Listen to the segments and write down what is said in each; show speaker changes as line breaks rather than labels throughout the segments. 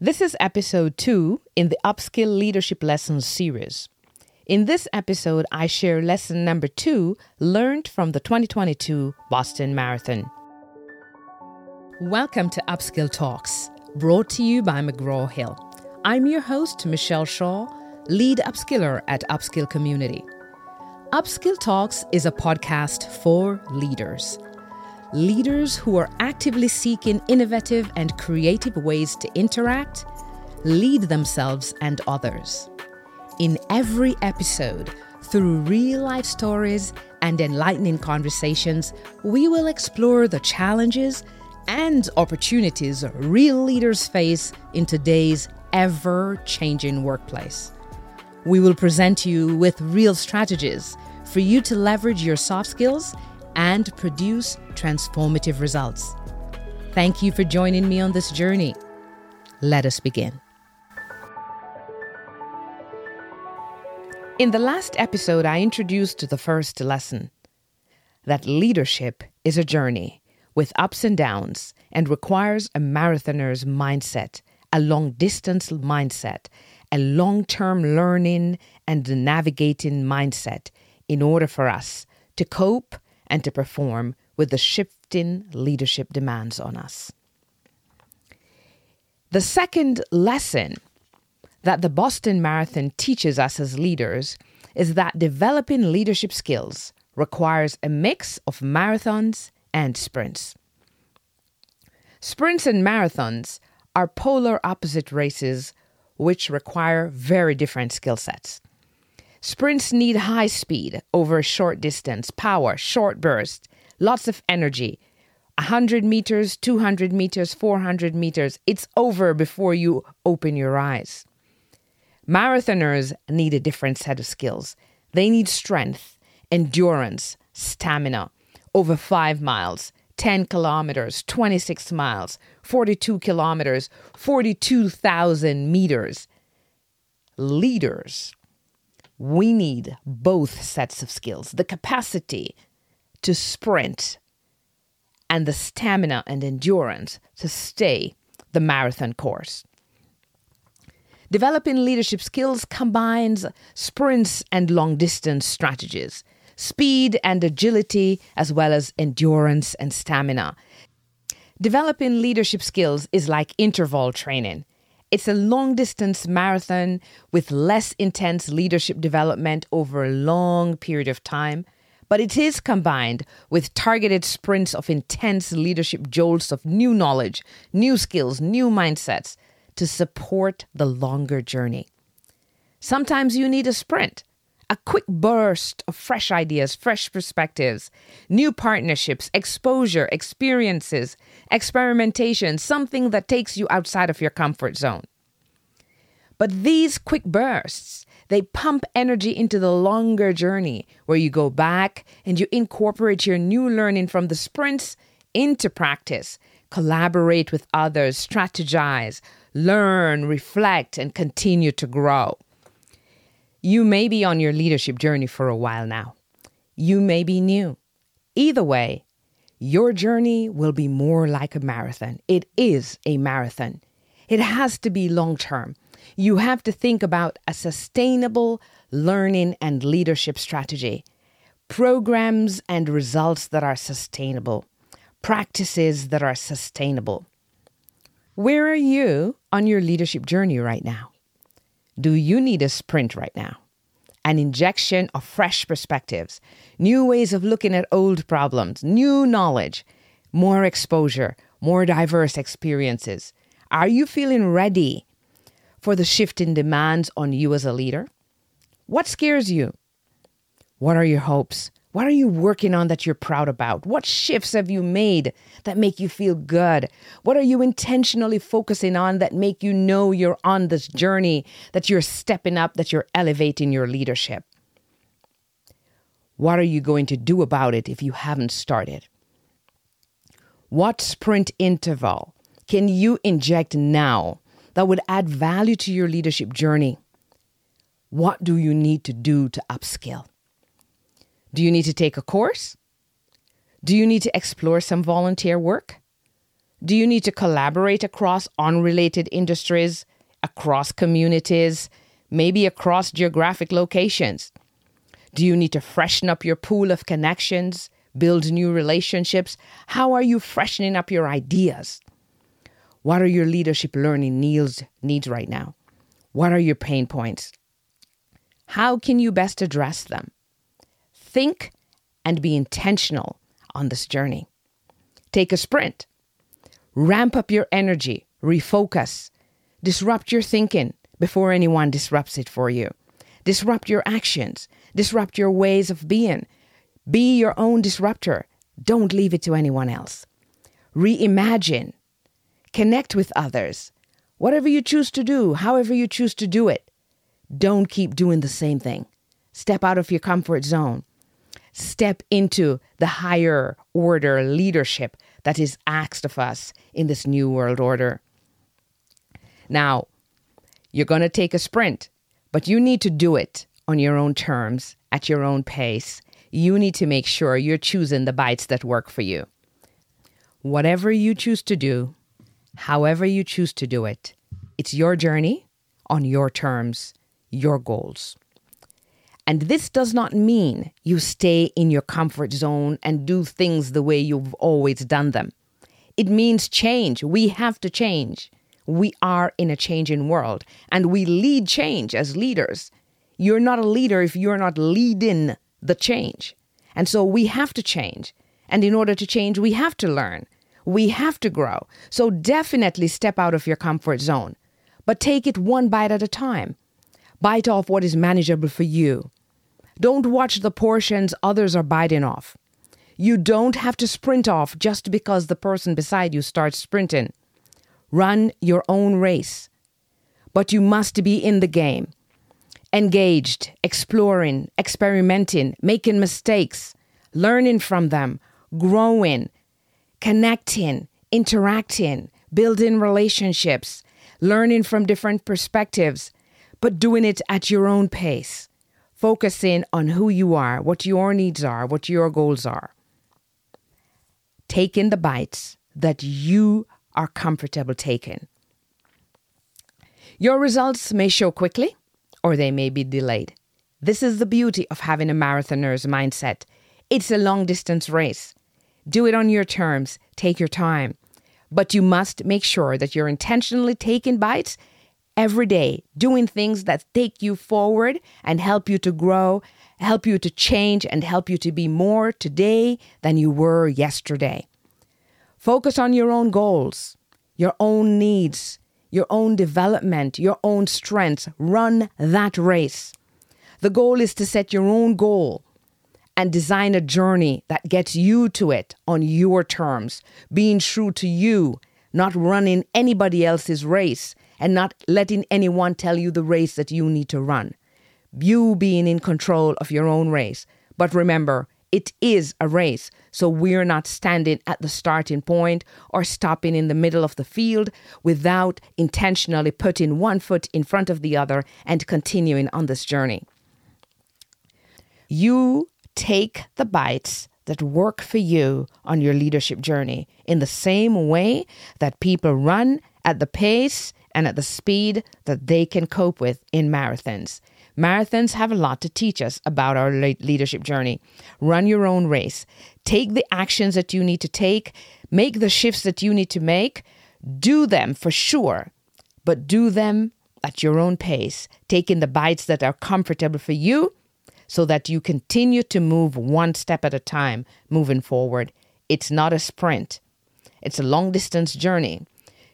This is episode two in the Upskill Leadership Lessons series. In this episode, I share lesson number two learned from the 2022 Boston Marathon. Welcome to Upskill Talks, brought to you by McGraw Hill. I'm your host, Michelle Shaw, lead upskiller at Upskill Community. Upskill Talks is a podcast for leaders. Leaders who are actively seeking innovative and creative ways to interact, lead themselves and others. In every episode, through real life stories and enlightening conversations, we will explore the challenges and opportunities real leaders face in today's ever changing workplace. We will present you with real strategies for you to leverage your soft skills and produce transformative results. Thank you for joining me on this journey. Let us begin. In the last episode, I introduced the first lesson that leadership is a journey with ups and downs and requires a marathoner's mindset, a long distance mindset, a long term learning and navigating mindset in order for us to cope and to perform with the shifting leadership demands on us. The second lesson that the Boston Marathon teaches us as leaders is that developing leadership skills requires a mix of marathons and sprints. Sprints and marathons are polar opposite races which require very different skill sets. Sprints need high speed over a short distance, power, short burst, lots of energy. 100 meters, 200 meters, 400 meters, it's over before you open your eyes. Marathoners need a different set of skills. They need strength, endurance, stamina over five miles, 10 kilometers, 26 miles, 42 kilometers, 42,000 meters. Leaders, we need both sets of skills the capacity to sprint and the stamina and endurance to stay the marathon course. Developing leadership skills combines sprints and long distance strategies, speed and agility, as well as endurance and stamina. Developing leadership skills is like interval training. It's a long distance marathon with less intense leadership development over a long period of time, but it is combined with targeted sprints of intense leadership jolts of new knowledge, new skills, new mindsets to support the longer journey. Sometimes you need a sprint, a quick burst of fresh ideas, fresh perspectives, new partnerships, exposure, experiences, experimentation, something that takes you outside of your comfort zone. But these quick bursts, they pump energy into the longer journey where you go back and you incorporate your new learning from the sprints into practice, collaborate with others, strategize, learn, reflect, and continue to grow. You may be on your leadership journey for a while now. You may be new. Either way, your journey will be more like a marathon. It is a marathon. It has to be long term. You have to think about a sustainable learning and leadership strategy, programs and results that are sustainable, practices that are sustainable. Where are you on your leadership journey right now? Do you need a sprint right now? An injection of fresh perspectives, new ways of looking at old problems, new knowledge, more exposure, more diverse experiences. Are you feeling ready for the shifting demands on you as a leader? What scares you? What are your hopes? What are you working on that you're proud about? What shifts have you made that make you feel good? What are you intentionally focusing on that make you know you're on this journey, that you're stepping up, that you're elevating your leadership? What are you going to do about it if you haven't started? What sprint interval can you inject now that would add value to your leadership journey? What do you need to do to upskill? Do you need to take a course? Do you need to explore some volunteer work? Do you need to collaborate across unrelated industries, across communities, maybe across geographic locations? Do you need to freshen up your pool of connections, build new relationships? How are you freshening up your ideas? What are your leadership learning needs, needs right now? What are your pain points? How can you best address them? Think and be intentional on this journey. Take a sprint. Ramp up your energy, refocus, disrupt your thinking before anyone disrupts it for you. Disrupt your actions, disrupt your ways of being. Be your own disruptor. Don't leave it to anyone else. Reimagine, connect with others. Whatever you choose to do, however you choose to do it, don't keep doing the same thing. Step out of your comfort zone. Step into the higher order leadership that is asked of us in this new world order. Now, you're going to take a sprint, but you need to do it on your own terms, at your own pace. You need to make sure you're choosing the bites that work for you. Whatever you choose to do, however you choose to do it, it's your journey on your terms your goals. And this does not mean you stay in your comfort zone and do things the way you've always done them. It means change. We have to change. We are in a changing world and we lead change as leaders. You're not a leader if you're not leading the change. And so we have to change. And in order to change, we have to learn. We have to grow. So definitely step out of your comfort zone, but take it one bite at a time. Bite off what is manageable for you. Don't watch the portions others are biting off. You don't have to sprint off just because the person beside you starts sprinting. Run your own race. But you must be in the game, engaged, exploring, experimenting, making mistakes, learning from them, growing, connecting, interacting, building relationships, learning from different perspectives, but doing it at your own pace, focusing on who you are, what your needs are, what your goals are. Take in the bites that you are comfortable taking. Your results may show quickly or they may be delayed. This is the beauty of having a marathoner's mindset. It's a long distance race. Do it on your terms, take your time. But you must make sure that you're intentionally taking bites every day, doing things that take you forward and help you to grow, help you to change, and help you to be more today than you were yesterday. Focus on your own goals, your own needs, your own development, your own strengths. Run that race. The goal is to set your own goal and design a journey that gets you to it on your terms, being true to you, not running anybody else's race and not letting anyone tell you the race that you need to run. You being in control of your own race. But remember, it is a race, so we're not standing at the starting point or stopping in the middle of the field without intentionally putting one foot in front of the other and continuing on this journey. You take the bites that work for you on your leadership journey in the same way that people run at the pace and at the speed that they can cope with in marathons. Marathons have a lot to teach us about our leadership journey. Run your own race. Take the actions that you need to take, make the shifts that you need to make, do them for sure, but do them at your own pace, taking the bites that are comfortable for you so that you continue to move one step at a time moving forward. It's not a sprint, it's a long distance journey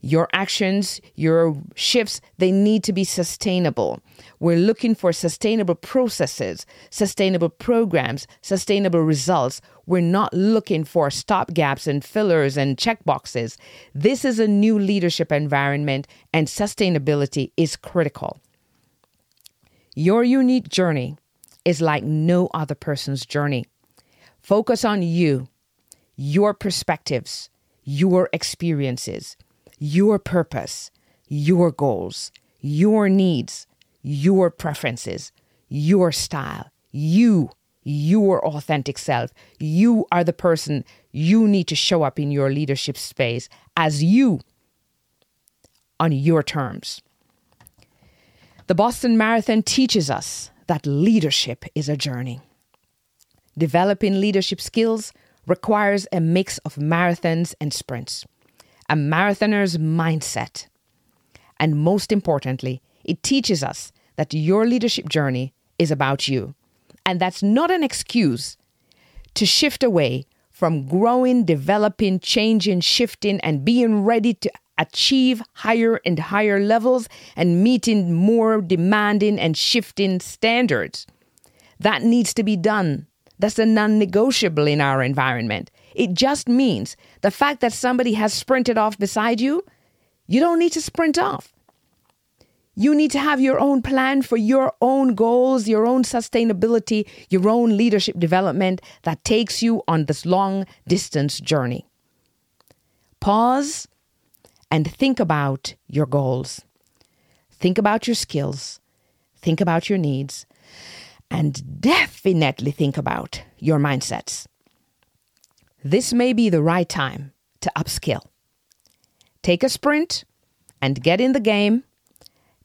your actions, your shifts, they need to be sustainable. We're looking for sustainable processes, sustainable programs, sustainable results. We're not looking for stopgaps and fillers and checkboxes. This is a new leadership environment, and sustainability is critical. Your unique journey is like no other person's journey. Focus on you, your perspectives, your experiences your purpose, your goals, your needs, your preferences, your style, you, your authentic self. You are the person you need to show up in your leadership space as you on your terms. The Boston Marathon teaches us that leadership is a journey. Developing leadership skills requires a mix of marathons and sprints, a marathoner's mindset. And most importantly, it teaches us that your leadership journey is about you. And that's not an excuse to shift away from growing, developing, changing, shifting, and being ready to achieve higher and higher levels and meeting more demanding and shifting standards. That needs to be done. That's a non negotiable in our environment. It just means the fact that somebody has sprinted off beside you, you don't need to sprint off. You need to have your own plan for your own goals, your own sustainability, your own leadership development that takes you on this long distance journey. Pause and think about your goals. Think about your skills. Think about your needs. And definitely think about your mindsets. This may be the right time to upskill. Take a sprint and get in the game.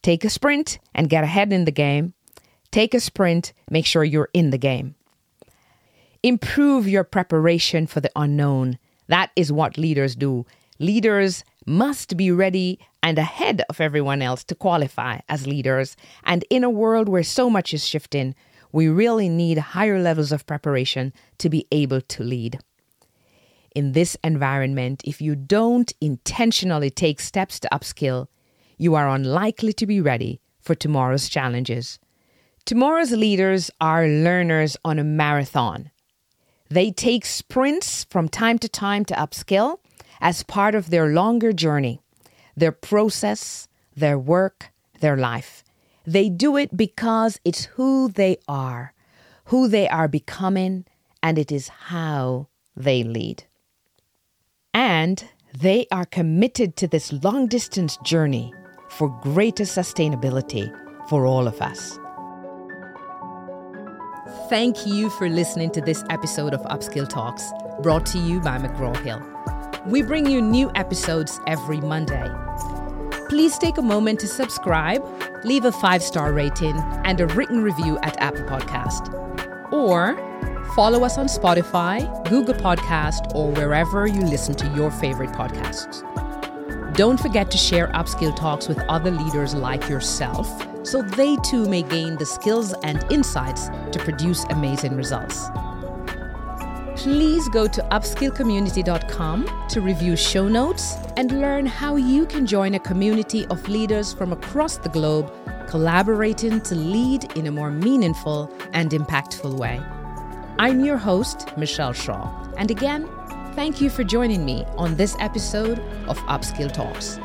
Take a sprint and get ahead in the game. Take a sprint, make sure you're in the game. Improve your preparation for the unknown. That is what leaders do. Leaders must be ready and ahead of everyone else to qualify as leaders. And in a world where so much is shifting, we really need higher levels of preparation to be able to lead. In this environment, if you don't intentionally take steps to upskill, you are unlikely to be ready for tomorrow's challenges. Tomorrow's leaders are learners on a marathon. They take sprints from time to time to upskill as part of their longer journey, their process, their work, their life. They do it because it's who they are, who they are becoming, and it is how they lead. And they are committed to this long distance journey for greater sustainability for all of us. Thank you for listening to this episode of Upskill Talks, brought to you by McGraw Hill. We bring you new episodes every Monday. Please take a moment to subscribe, leave a five star rating, and a written review at Apple Podcast. Or follow us on Spotify, Google Podcast, or wherever you listen to your favorite podcasts. Don't forget to share Upskill Talks with other leaders like yourself so they too may gain the skills and insights to produce amazing results please go to upskillcommunity.com to review show notes and learn how you can join a community of leaders from across the globe collaborating to lead in a more meaningful and impactful way. I'm your host, Michelle Shaw, and again, thank you for joining me on this episode of Upskill Talks.